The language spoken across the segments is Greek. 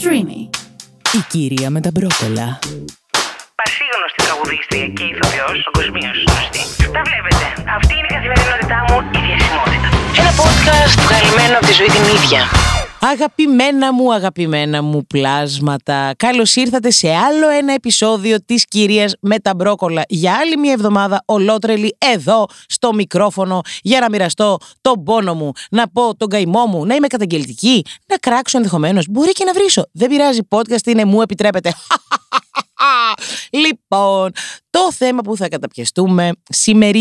Streamy. Η κυρία με τα μπρόκολα. Πασίγνωστη τραγουδίστρια και ηθοποιός, παγκοσμίω γνωστή. Τα βλέπετε. Αυτή είναι η καθημερινότητά μου, η διασημότητα. Ένα podcast βγαλμένο από τη ζωή την ίδια. Αγαπημένα μου, αγαπημένα μου πλάσματα. Καλώς ήρθατε σε άλλο ένα επεισόδιο της κυρίας με τα μπρόκολα. Για άλλη μια εβδομάδα ολότρελη εδώ στο μικρόφωνο για να μοιραστώ τον πόνο μου, να πω τον καημό μου, να είμαι καταγγελτική, να κράξω ενδεχομένως. Μπορεί και να βρίσω. Δεν πειράζει, podcast είναι, μου επιτρέπετε. λοιπόν, το θέμα που θα καταπιαστούμε σήμερα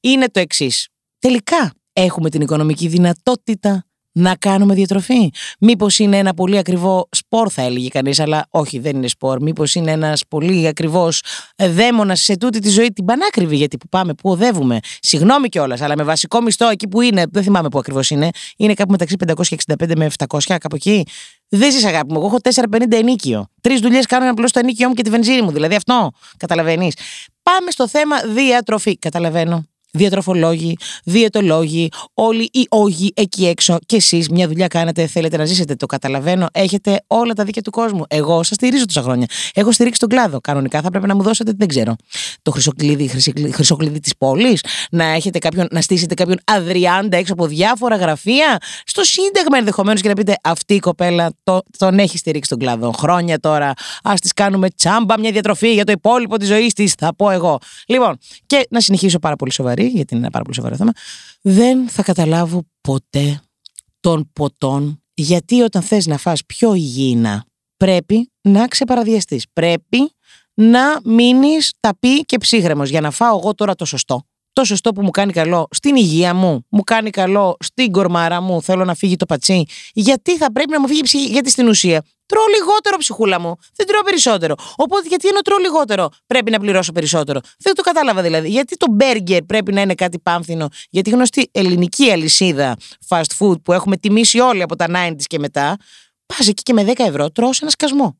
είναι το εξής. Τελικά έχουμε την οικονομική δυνατότητα να κάνουμε διατροφή. Μήπως είναι ένα πολύ ακριβό σπορ, θα έλεγε κανείς, αλλά όχι, δεν είναι σπορ. Μήπως είναι ένας πολύ ακριβώ δαίμονας σε τούτη τη ζωή, την πανάκριβη, γιατί που πάμε, που οδεύουμε. Συγγνώμη κιόλας, αλλά με βασικό μισθό εκεί που είναι, δεν θυμάμαι πού ακριβώς είναι, είναι κάπου μεταξύ 565 με 700, κάπου εκεί. Δεν ζεις αγάπη μου. Εγώ έχω 4,50 ενίκιο. Τρεις δουλειές κάνω απλώ το ενίκιο μου και τη βενζίνη μου. Δηλαδή αυτό. Καταλαβαίνεις. Πάμε στο θέμα διατροφή. Καταλαβαίνω διατροφολόγοι, διαιτολόγοι, όλοι οι όγοι εκεί έξω και εσείς μια δουλειά κάνετε, θέλετε να ζήσετε. Το καταλαβαίνω, έχετε όλα τα δίκαια του κόσμου. Εγώ σας στηρίζω τόσα χρόνια. Έχω στηρίξει τον κλάδο. Κανονικά θα πρέπει να μου δώσετε, δεν ξέρω, το χρυσοκλίδι, χρυσοκλίδι της πόλης, να, έχετε κάποιον, να στήσετε κάποιον αδριάντα έξω από διάφορα γραφεία, στο Σύνταγμα ενδεχομένως και να πείτε Αυτή η κοπέλα το, τον έχει στηρίξει τον κλάδο. Χρόνια τώρα. Α της κάνουμε τσάμπα μια διατροφή για το υπόλοιπο της ζωής της, θα πω εγώ. Λοιπόν, και να συνεχίσω πάρα πολύ σοβαρή γιατί είναι ένα πάρα πολύ σοβαρό θέμα, δεν θα καταλάβω ποτέ των ποτών γιατί όταν θες να φας πιο υγιεινά πρέπει να ξεπαραδιαστείς. Πρέπει να μείνεις ταπί και ψύχρεμος για να φάω εγώ τώρα το σωστό. Το σωστό που μου κάνει καλό στην υγεία μου, μου κάνει καλό στην κορμάρα μου, θέλω να φύγει το πατσί. Γιατί θα πρέπει να μου φύγει η ψυχή, γιατί στην ουσία Τρώω λιγότερο ψυχούλα μου. Δεν τρώω περισσότερο. Οπότε γιατί ενώ τρώω λιγότερο πρέπει να πληρώσω περισσότερο. Δεν το κατάλαβα δηλαδή. Γιατί το μπέργκερ πρέπει να είναι κάτι πάμφθινο; Γιατί γνωστή ελληνική αλυσίδα fast food που έχουμε τιμήσει όλοι από τα 90 και μετά. Πας εκεί και με 10 ευρώ τρώω ένα σκασμό.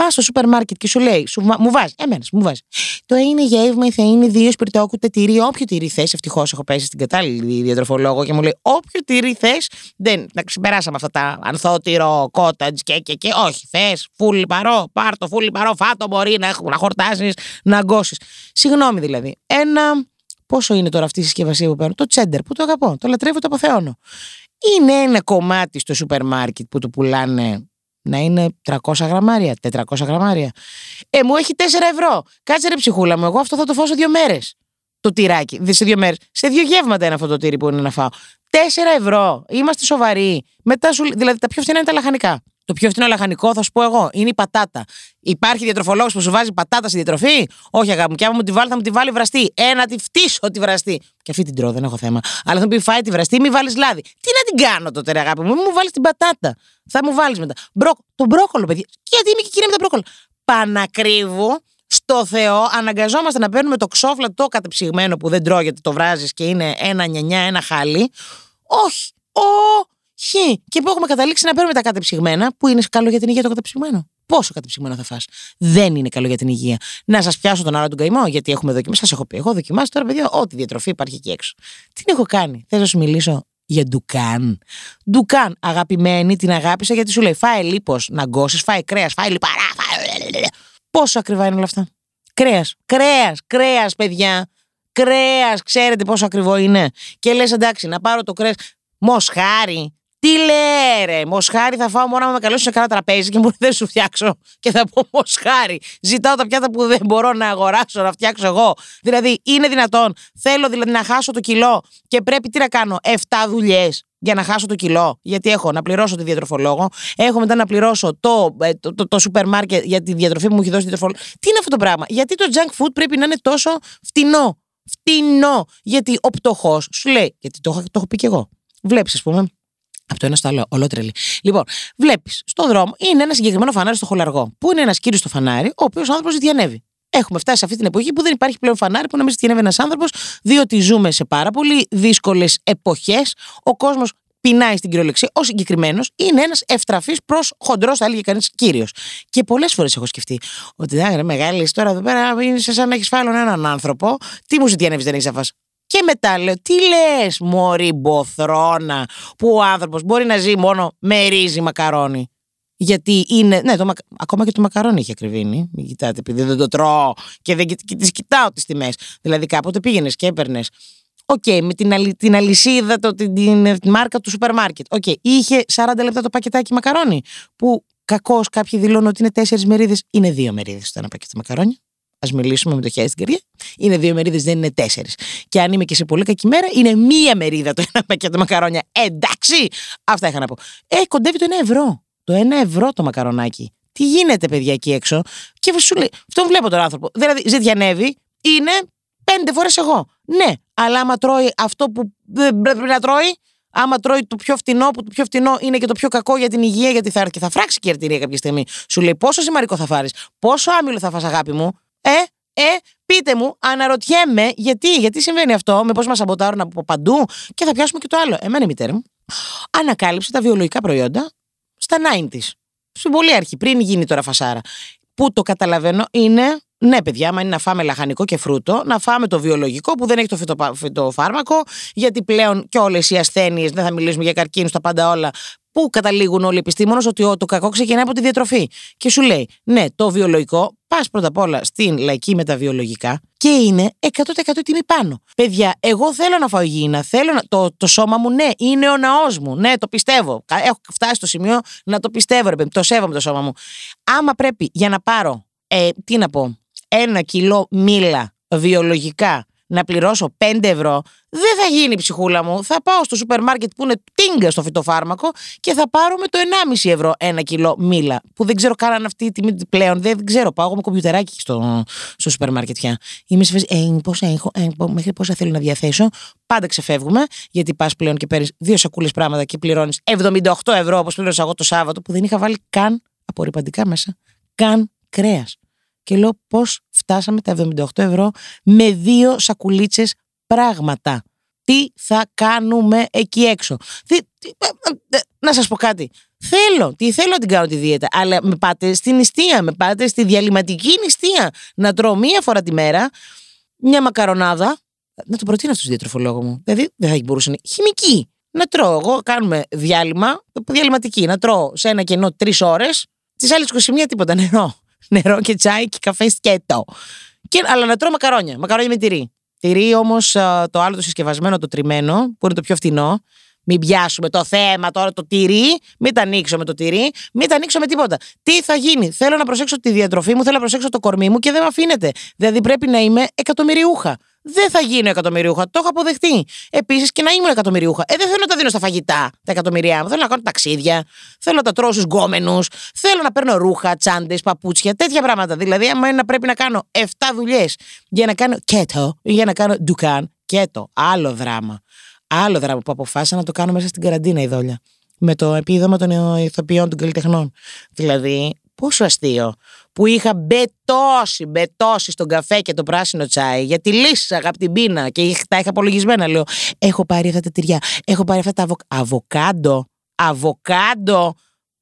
Πας στο σούπερ μάρκετ και σου λέει, σου, μου βάζει, εμένα, μου βάζει. Το είναι γεύμα, θα είναι δύο σπιρτόκουτα τυρί, όποιο τυρί θες. Ευτυχώς έχω πέσει στην κατάλληλη διατροφολόγο και μου λέει, όποιο τυρί θες. Δεν, να ξεπεράσαμε αυτά τα ανθότυρο, κότατζ και, και, και. Όχι, θες, φούλι παρό, πάρ το φούλι παρό, φάτο μπορεί να, να χορτάσει, να αγκώσεις. Συγγνώμη δηλαδή. Ένα. Πόσο είναι τώρα αυτή η συσκευασία που παίρνω, το τσέντερ που το αγαπώ, το λατρεύω, το αποθεώνω. Είναι ένα κομμάτι στο σούπερ μάρκετ που το πουλάνε να είναι 300 γραμμάρια, 400 γραμμάρια. Ε, μου έχει 4 ευρώ. Κάτσε ρε ψυχούλα μου, εγώ αυτό θα το φάω σε δύο μέρες. Το τυράκι. Δεν σε δύο μέρες. Σε δύο γεύματα είναι αυτό το τύρι που είναι να φάω. 4 ευρώ. Είμαστε σοβαροί. Μετά σου... Δηλαδή τα πιο φθηνά είναι τα λαχανικά. Το πιο φθηνό λαχανικό, θα σου πω εγώ, είναι η πατάτα. Υπάρχει διατροφολόγος που σου βάζει πατάτα στη διατροφή; Όχι, αγάπη μου, και άμα μου τη βάλει, θα μου τη βάλει βραστή. Ένα, τη φτύσω τη βραστή. Και αυτή την τρώω, δεν έχω θέμα. Αλλά θα μου πει φάει τη βραστή, μη βάλεις λάδι. Τι να την κάνω τότε, ρε, αγάπη μου, μου βάλεις την πατάτα. Θα μου βάλεις μετά. Μπρο... Το μπρόκολο, παιδιά. Γιατί είμαι και κυρία με τα μπρόκολο. Πανακρίβου στο Θεό, αναγκαζόμαστε να παίρνουμε το ξόφλα το κατεψυγμένο που δεν τρώγεται, το βράζεις και είναι ένα νιανιά, ένα χάλι. Όχι. Ο Χ. Και που έχουμε καταλήξει να παίρνουμε τα κατεψυγμένα, που είναι καλό για την υγεία το κατεψυγμένο. Πόσο κατεψυγμένο θα φας. Δεν είναι καλό για την υγεία. Να σας πιάσω τον άλλο τον καημό, γιατί έχουμε δοκιμάσει. Σας έχω πει. Εγώ δοκιμάσει τώρα, παιδιά, ό,τι διατροφή υπάρχει εκεί έξω. Τι έχω κάνει; Θέλω να σου μιλήσω για ντουκάν. Ντουκάν, αγαπημένη, την αγάπησα γιατί σου λέει φάε λίπος να γκώσει, φάε κρέας, φάε λιπαρά. Φάε... Πόσο ακριβά είναι όλα αυτά; Κρέας, κρέας, κρέας, παιδιά. Κρέας, ξέρετε πόσο ακριβό είναι. Και λες εντάξει, να πάρω το κρέας. Μοσχάρι, τι λέει ρε, μοσχάρι θα φάω μόνο να με καλώσεις σε κανένα τραπέζι και μου δεν σου φτιάξω και θα πω μοσχάρι. Ζητάω τα πιάτα που δεν μπορώ να αγοράσω, να φτιάξω εγώ. Δηλαδή, είναι δυνατόν. Θέλω δηλαδή να χάσω το κιλό και πρέπει τι να κάνω, 7 δουλειές για να χάσω το κιλό. Γιατί έχω να πληρώσω τη διατροφολόγο, έχω μετά να πληρώσω το, ε, το, το, το σούπερ μάρκετ για τη διατροφή που μου έχει δώσει η διατροφολόγο. Τι είναι αυτό το πράγμα, Γιατί το junk food πρέπει να είναι τόσο φτηνό. Φτηνό. Γιατί ο πτωχός σου λέει, γιατί το, το έχω πει κι εγώ. Βλέπεις, ας πούμε, από το ένα στο άλλο, ολότρελη. Λοιπόν, βλέπεις στον δρόμο είναι ένα συγκεκριμένο φανάρι στο χολαργό. Που είναι ένας κύριος στο φανάρι, ο οποίος άνθρωπος ζητιανεύει. Έχουμε φτάσει σε αυτή την εποχή που δεν υπάρχει πλέον φανάρι που να μην ζητιανεύει ένας άνθρωπος, διότι ζούμε σε πάρα πολύ δύσκολες εποχές. Ο κόσμος πεινάει στην κυριολεξία. Ο συγκεκριμένος είναι ένας ευτραφής προς χοντρός, θα έλεγε κανείς κύριος. Και πολλές φορές έχω σκεφτεί ότι δεν μεγάλη τώρα εδώ πέρα είναι σαν να έχεις φάλων έναν άνθρωπο. Τι μου ζητιανεύεις, δεν έχεις αφά. Και μετά λέω, τι λες, Μωρή Μποθρόνα, που ο άνθρωπος μπορεί να ζει μόνο με ρύζι μακαρόνι. Γιατί είναι. Ναι, το, μακ- ακόμα και το μακαρόνι έχει ακριβύνει. Μην κοιτάτε, επειδή δεν το τρώω και δεν τις κοιτάω τις τιμές. Δηλαδή κάποτε πήγαινες και έπαιρνες. Οκ, με την, αλη- την αλυσίδα, το, την, την, την μάρκα του σούπερ μάρκετ. Οκ, είχε 40 λεπτά το πακετάκι μακαρόνι. Που κακώς κάποιοι δηλώνουν ότι είναι τέσσερις μερίδες. Είναι δύο μερίδες το ένα πακέτο μακαρόνια. Ας μιλήσουμε με το χέρι στην καρδιά. Είναι δύο μερίδες, δεν είναι τέσσερις. Και αν είμαι και σε πολύ κακή μέρα, είναι μία μερίδα το ένα πακέτο μακαρόνια. Εντάξει! Αυτά είχα να πω. Ε, κοντεύει το ένα ευρώ. Το ένα ευρώ το μακαρονάκι. Τι γίνεται, παιδιά, εκεί έξω; Και σου λέει, αυτόν βλέπω τον άνθρωπο. Δηλαδή, ζητιανεύει, είναι πέντε φορές εγώ. Ναι, αλλά άμα τρώει αυτό που δεν πρέπει να τρώει, άμα τρώει το πιο φτηνό, που το πιο φτηνό είναι και το πιο κακό για την υγεία, γιατί θα, και θα φράξει και η αρτηρία κάποια στιγμή. Σου λέει πόσο σημαντικό θα φάρεις, πόσο άμυλο θα φας αγάπη μου; Ε, ε, πείτε μου, αναρωτιέμαι γιατί, γιατί συμβαίνει αυτό, μήπω μας σαμποτάρουν από παντού και θα πιάσουμε και το άλλο. Εμένα η μητέρα μου ανακάλυψε τα βιολογικά προϊόντα στα 90s. Στην πολύ αρχή, πριν γίνει τώρα φασάρα. Που το καταλαβαίνω είναι, ναι, παιδιά, άμα είναι να φάμε λαχανικό και φρούτο, να φάμε το βιολογικό που δεν έχει το φυτοπα- φυτοφάρμακο, γιατί πλέον και όλες οι ασθένειες, δεν θα μιλήσουμε για καρκίνους, τα πάντα όλα, που καταλήγουν όλοι οι επιστήμονες ότι ο- το κακό ξεκινάει από τη διατροφή. Και σου λέει, ναι, το βιολογικό, πας πρώτα απ' όλα στην λαϊκή με τα βιολογικά και είναι 100% τιμή πάνω. Παιδιά, εγώ θέλω να φάω υγιεινά. Θέλω να... το, το σώμα μου, ναι, είναι ο ναός μου. Ναι, το πιστεύω. Κα- Έχω φτάσει στο σημείο να το πιστεύω, ρε παιδί. Το σέβομαι το σώμα μου. Άμα πρέπει για να πάρω, ε, τι να πω, ένα κιλό μήλα βιολογικά να πληρώσω 5 ευρώ, δεν θα γίνει η ψυχούλα μου. Θα πάω στο σούπερ μάρκετ που είναι τίγκα στο φυτοφάρμακο και θα πάρω με το 1,5 ευρώ ένα κιλό μήλα. Που δεν ξέρω καν αν αυτή η τιμή πλέον. Δεν ξέρω. Πάω εγώ με κομπιουτεράκι στο, στο σούπερ μάρκετ πια. Είμαι σε φάση, ε, πόσα έχω, ε, πο- μέχρι πόσα θέλω να διαθέσω. Πάντα ξεφεύγουμε, γιατί πας πλέον και παίρνεις δύο σακούλες πράγματα και πληρώνεις 78 ευρώ όπως πλήρωσα εγώ το Σάββατο που δεν είχα βάλει καν απορριπαντικά μέσα. Καν κρέας. Και λέω πώς φτάσαμε τα 78 ευρώ με δύο σακουλίτσες πράγματα. Τι θα κάνουμε εκεί έξω; Τι, τι, ε, ε, ε, να σας πω κάτι. Θέλω, τι θέλω να την κάνω τη δίαιτα, αλλά με πάτε στην νηστεία, με πάτε στη διαλυματική νηστεία. Να τρώω μία φορά τη μέρα μια μακαρονάδα. Να το προτείνω αυτό στον διατροφολόγο μου. Δηλαδή δεν θα μπορούσε να είναι χημική. Να τρώω. Εγώ κάνουμε διάλειμμα, διαλυματική. Να τρώω σε ένα κενό τρεις ώρες, τις άλλες 21 τίποτα νερό. Νερό και τσάι και καφέ σκέτο. Και, αλλά να τρώω μακαρόνια. Μακαρόνια με τυρί. Τυρί όμως το άλλο το συσκευασμένο, το τριμμένο, που είναι το πιο φθηνό. Μην πιάσουμε το θέμα τώρα το τυρί, μην τα ανοίξω με το τυρί, μην τα ανοίξω με τίποτα. Τι θα γίνει, θέλω να προσέξω τη διατροφή μου, θέλω να προσέξω το κορμί μου και δεν με αφήνεται. Δηλαδή πρέπει να είμαι εκατομμυριούχα. Δεν θα γίνω εκατομμυριούχα, το έχω αποδεχτεί. Επίσης και να ήμουν εκατομμυριούχα. Ε, δεν θέλω να τα δίνω στα φαγητά τα εκατομμυριά μου. Θέλω να κάνω ταξίδια, θέλω να τα τρώω στους γκόμενους, θέλω να παίρνω ρούχα, τσάντες, παπούτσια, τέτοια πράγματα. Δηλαδή, άμα είναι να πρέπει να κάνω 7 δουλειές για να κάνω κέτο ή για να κάνω ντουκάν, κέτο, άλλο δράμα. Άλλο δράμα που αποφάσισα να το κάνω μέσα στην καραντίνα η δόλια. Με το επίδομα των ηθοποιών των καλλιτεχνών. Δηλαδή, πόσο αστείο που είχα μπετώσει, μπετώσει στον καφέ και το πράσινο τσάι γιατί λύσαγα από την πείνα και είχ- τα είχα απολογισμένα. Λέω, έχω πάρει αυτά τα τυριά, έχω πάρει αυτά τα αβοκ... αβοκάντο. Αβοκάντο.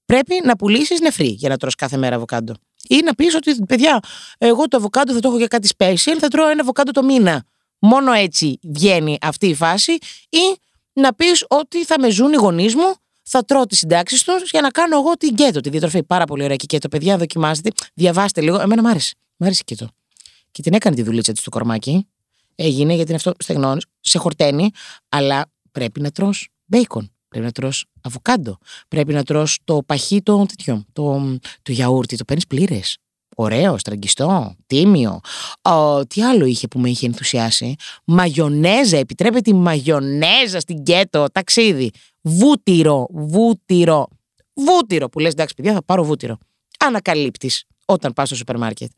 Πρέπει να πουλήσεις νεφρή για να τρως κάθε μέρα αβοκάντο. Ή να πεις ότι, παιδιά, εγώ το αβοκάντο θα το έχω για κάτι special, θα τρώω ένα αβοκάντο το μήνα. Μόνο έτσι βγαίνει αυτή η φάση. Ή να πεις ότι θα με ζουν οι γονείς μου, θα τρώω τις συντάξεις τους για να κάνω εγώ την κέτο, τη διατροφή. Πάρα πολύ ωραία και κέτο, παιδιά, δοκιμάστε. Διαβάστε λίγο. Εμένα μ' άρεσε. Μ' άρεσε η κέτο. Και την έκανε τη δουλίτσα της στο κορμάκι. Έγινε γιατί είναι αυτό στεγνών, σε χορταίνει, αλλά πρέπει να τρως μπέικον. Πρέπει να τρως αβοκάντο. Πρέπει να τρως το παχύ το τέτοιο, το, το γιαούρτι, το παίρνεις πλήρες. Ωραίο, στραγγιστό, τίμιο. Ο, τι άλλο είχε που με είχε ενθουσιάσει; Μαγιονέζα, επιτρέπεται η μαγιονέζα στην κέτο, ταξίδι. Βούτυρο, βούτυρο. Βούτυρο που λες εντάξει παιδιά θα πάρω βούτυρο. Ανακαλύπτεις όταν πας στο σούπερ μάρκετ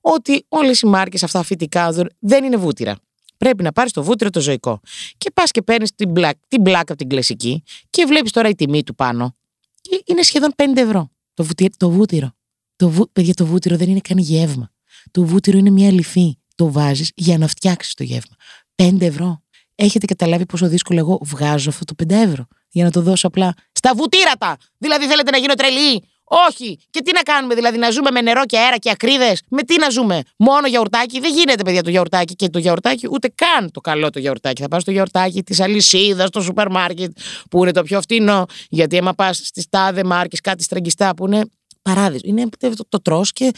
ότι όλες οι μάρκες αυτά φυτικά δεν είναι βούτυρα. Πρέπει να πάρεις το βούτυρο το ζωικό. Και πας και παίρνεις την black, την black από την κλασική και βλέπεις τώρα η τιμή του πάνω. Και είναι σχεδόν 5 ευρώ το, βούτι- το βούτυρο. Το βου... Παιδιά, το βούτυρο δεν είναι καν γεύμα. Το βούτυρο είναι μια λυφή. Το βάζεις για να φτιάξεις το γεύμα. 5 ευρώ. Έχετε καταλάβει πόσο δύσκολο εγώ βγάζω αυτό το 5 ευρώ; Για να το δώσω απλά στα βουτύρατα. Δηλαδή θέλετε να γίνω τρελή; Όχι. Και τι να κάνουμε, δηλαδή, να ζούμε με νερό και αέρα και ακρίδες; Με τι να ζούμε; Μόνο γιαουρτάκι; Δεν γίνεται, παιδιά, το γιαουρτάκι. Και το γιαουρτάκι, ούτε καν το καλό το γιαουρτάκι. Θα πας στο γιαουρτάκι της αλυσίδας, στο σούπερ μάρκετ, που είναι το πιο φτηνό. Γιατί άμα πας στις τάδε μάρκες, κάτι στραγγιστά που είναι παράδεισο. Είναι το, το τρώ και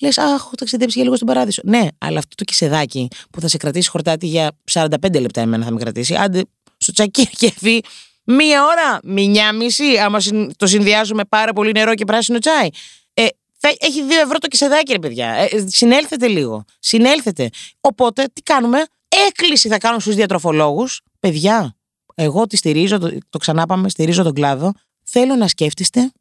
λες, Αχ, έχω ταξιδέψει για λίγο στον παράδεισο. Ναι, αλλά αυτό το κισεδάκι που θα σε κρατήσει χορτάτι για 45 λεπτά, εμένα θα με κρατήσει. Άντε, στο τσακί και φύ, μία ώρα, μία μισή, άμα το συνδυάζουμε πάρα πολύ νερό και πράσινο τσάι. Ε, θα έχει δύο ευρώ το κισεδάκι, ρε παιδιά. Ε, συνέλθετε λίγο. Συνέλθετε. Οπότε, τι κάνουμε; Έκκληση θα κάνω στους διατροφολόγους. Παιδιά, εγώ τη στηρίζω, το, το ξανάπαμε, στηρίζω τον κλάδο. Θέλω να σκέφτεστε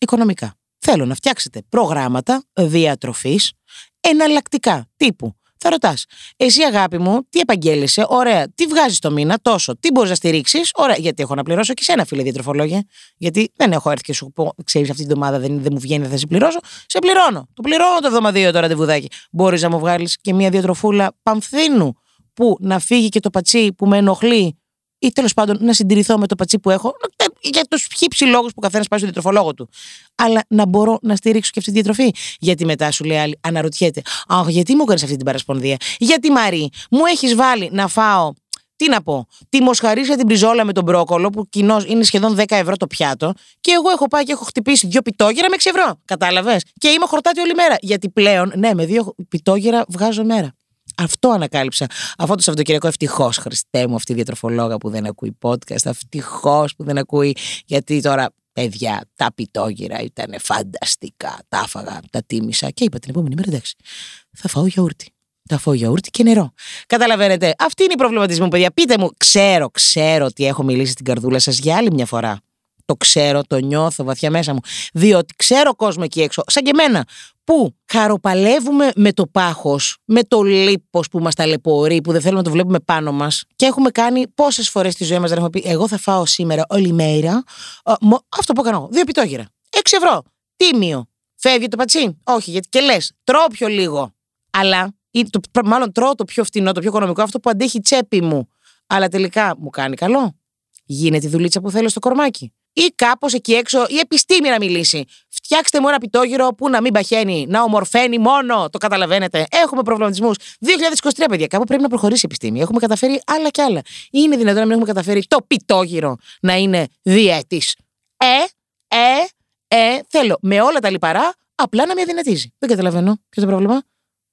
οικονομικά. Θέλω να φτιάξετε προγράμματα διατροφής εναλλακτικά τύπου. Θα ρωτάς, εσύ αγάπη μου, τι επαγγέλεσαι, ωραία, τι βγάζεις το μήνα, τόσο, τι μπορείς να στηρίξεις, ωραία, γιατί έχω να πληρώσω και σένα, φίλε διατροφολόγια. Γιατί δεν έχω έρθει και σου πω, ξέρεις, αυτή την εβδομάδα δεν, δεν μου βγαίνει, δεν θα σε πληρώσω. Σε πληρώνω. Το πληρώνω το εβδομαδίο το ραντεβουδάκι. Μπορείς να μου βγάλεις και μια διατροφούλα πανθήνου που να φύγει και το πατσί που με ενοχλεί ή τέλος πάντων να συντηρηθώ με το πατσί που έχω, ε, για τους χύψη λόγους που καθένας πάει στον διατροφολόγο του. Αλλά να μπορώ να στηρίξω και αυτή τη διατροφή. Γιατί μετά σου λέει άλλη, αναρωτιέται, Αχ, γιατί μου έκανες αυτή την παρασπονδία; Γιατί Μαρή, μου έχεις βάλει να φάω τι να πω, τη μοσχαρίσια την πριζόλα με τον μπρόκολο, που κοινώς είναι σχεδόν 10 ευρώ το πιάτο, και εγώ έχω πάει και έχω χτυπήσει δύο πιτόγερα με 6 ευρώ. Κατάλαβες; Και είμαι χορτάτη όλη μέρα. Γιατί πλέον, ναι, με δύο πιτόγερα βγάζω μέρα. Αυτό ανακάλυψα. Αυτό το Σαββατοκύριακο ευτυχώς, Χριστέ μου, αυτή η διατροφολόγα που δεν ακούει podcast. Ευτυχώς που δεν ακούει, γιατί τώρα παιδιά, τα πιτόγυρα ήταν φανταστικά. Τα άφαγα, τα τίμησα και είπα την επόμενη μέρα εντάξει. Θα φάω γιαούρτι. Θα φάω γιαούρτι και νερό. Καταλαβαίνετε. Αυτή είναι η προβληματισμή μου, παιδιά. Πείτε μου, ξέρω, ξέρω ότι έχω μιλήσει στην καρδούλα σας για άλλη μια φορά. Το ξέρω, το νιώθω βαθιά μέσα μου. Διότι ξέρω κόσμο εκεί έξω, σαν και εμένα, που χαροπαλεύουμε με το πάχος, με το λίπος που μας ταλαιπωρεί, που δεν θέλουμε να το βλέπουμε πάνω μας. Και έχουμε κάνει πόσες φορές στη ζωή μας δεν έχουμε πει: Εγώ θα φάω σήμερα όλη μέρα. Αυτό που έκανα εγώ. Δύο πιτόγυρα. 6 ευρώ. Τίμιο. Φεύγει το πατσί. Όχι, γιατί και λες, τρώω πιο λίγο. Αλλά, ή το, μάλλον τρώω το πιο φτηνό, το πιο οικονομικό, αυτό που αντέχει τσέπη μου. Αλλά τελικά μου κάνει καλό. Γίνεται η δουλίτσα που θέλω στο κορμάκι ή κάπως εκεί έξω η επιστήμη να μιλήσει. Φτιάξτε μου ένα πιτόγυρο που να μην παχαίνει, να ομορφαίνει μόνο. Το καταλαβαίνετε. Έχουμε προβληματισμούς. 2023, παιδιά, κάπου πρέπει να προχωρήσει η επιστήμη. Έχουμε καταφέρει άλλα κι άλλα. Είναι δυνατόν να μην έχουμε καταφέρει το πιτόγυρο να είναι δίαιτα. Ε, ε, ε, θέλω με όλα τα λιπαρά απλά να με αδυνατίζει. Δεν καταλαβαίνω. Ποιο το πρόβλημα;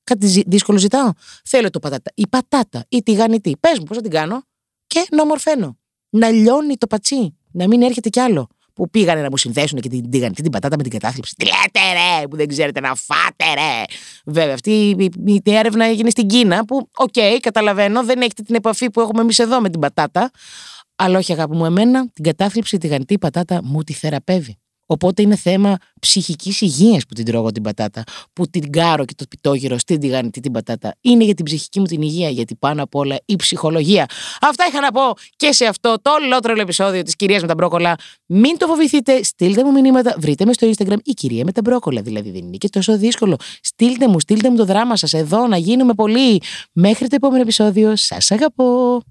Κάτι δύσκολο ζητάω. Θέλω το πατάτα. Η πατάτα, η τηγανιτή. Πες μου πώς θα την κάνω και να ομορφαίνω. Να λιώνει το πατσί να μην έρχεται κι άλλο. Που πήγανε να μου συνδέσουν και την τηγανιτή την πατάτα με την κατάθλιψη. Τι λέτε ρε, που δεν ξέρετε να φάτε ρε. Βέβαια, αυτή η, η, η έρευνα έγινε στην Κίνα, που, OK, okay, καταλαβαίνω, δεν έχετε την επαφή που έχουμε εμείς εδώ με την πατάτα. Αλλά όχι, αγάπη μου, εμένα την κατάθλιψη, η τηγανιτή πατάτα μου τη θεραπεύει. Οπότε είναι θέμα ψυχικής υγείας που την τρώγω την πατάτα. Που την κάρω και το πιτόγυρο στην τηγανιτή την πατάτα. Είναι για την ψυχική μου την υγεία, γιατί πάνω απ' όλα η ψυχολογία. Αυτά είχα να πω και σε αυτό το ολότρελο επεισόδιο της κυρίας με τα μπρόκολα. Μην το φοβηθείτε, στείλτε μου μηνύματα, βρείτε με στο Instagram η κυρία με τα μπρόκολα. Δηλαδή δεν είναι και τόσο δύσκολο. Στείλτε μου, στείλτε μου το δράμα σας εδώ να γίνουμε πολύ. Μέχρι το επόμενο επεισόδιο, σας αγαπώ.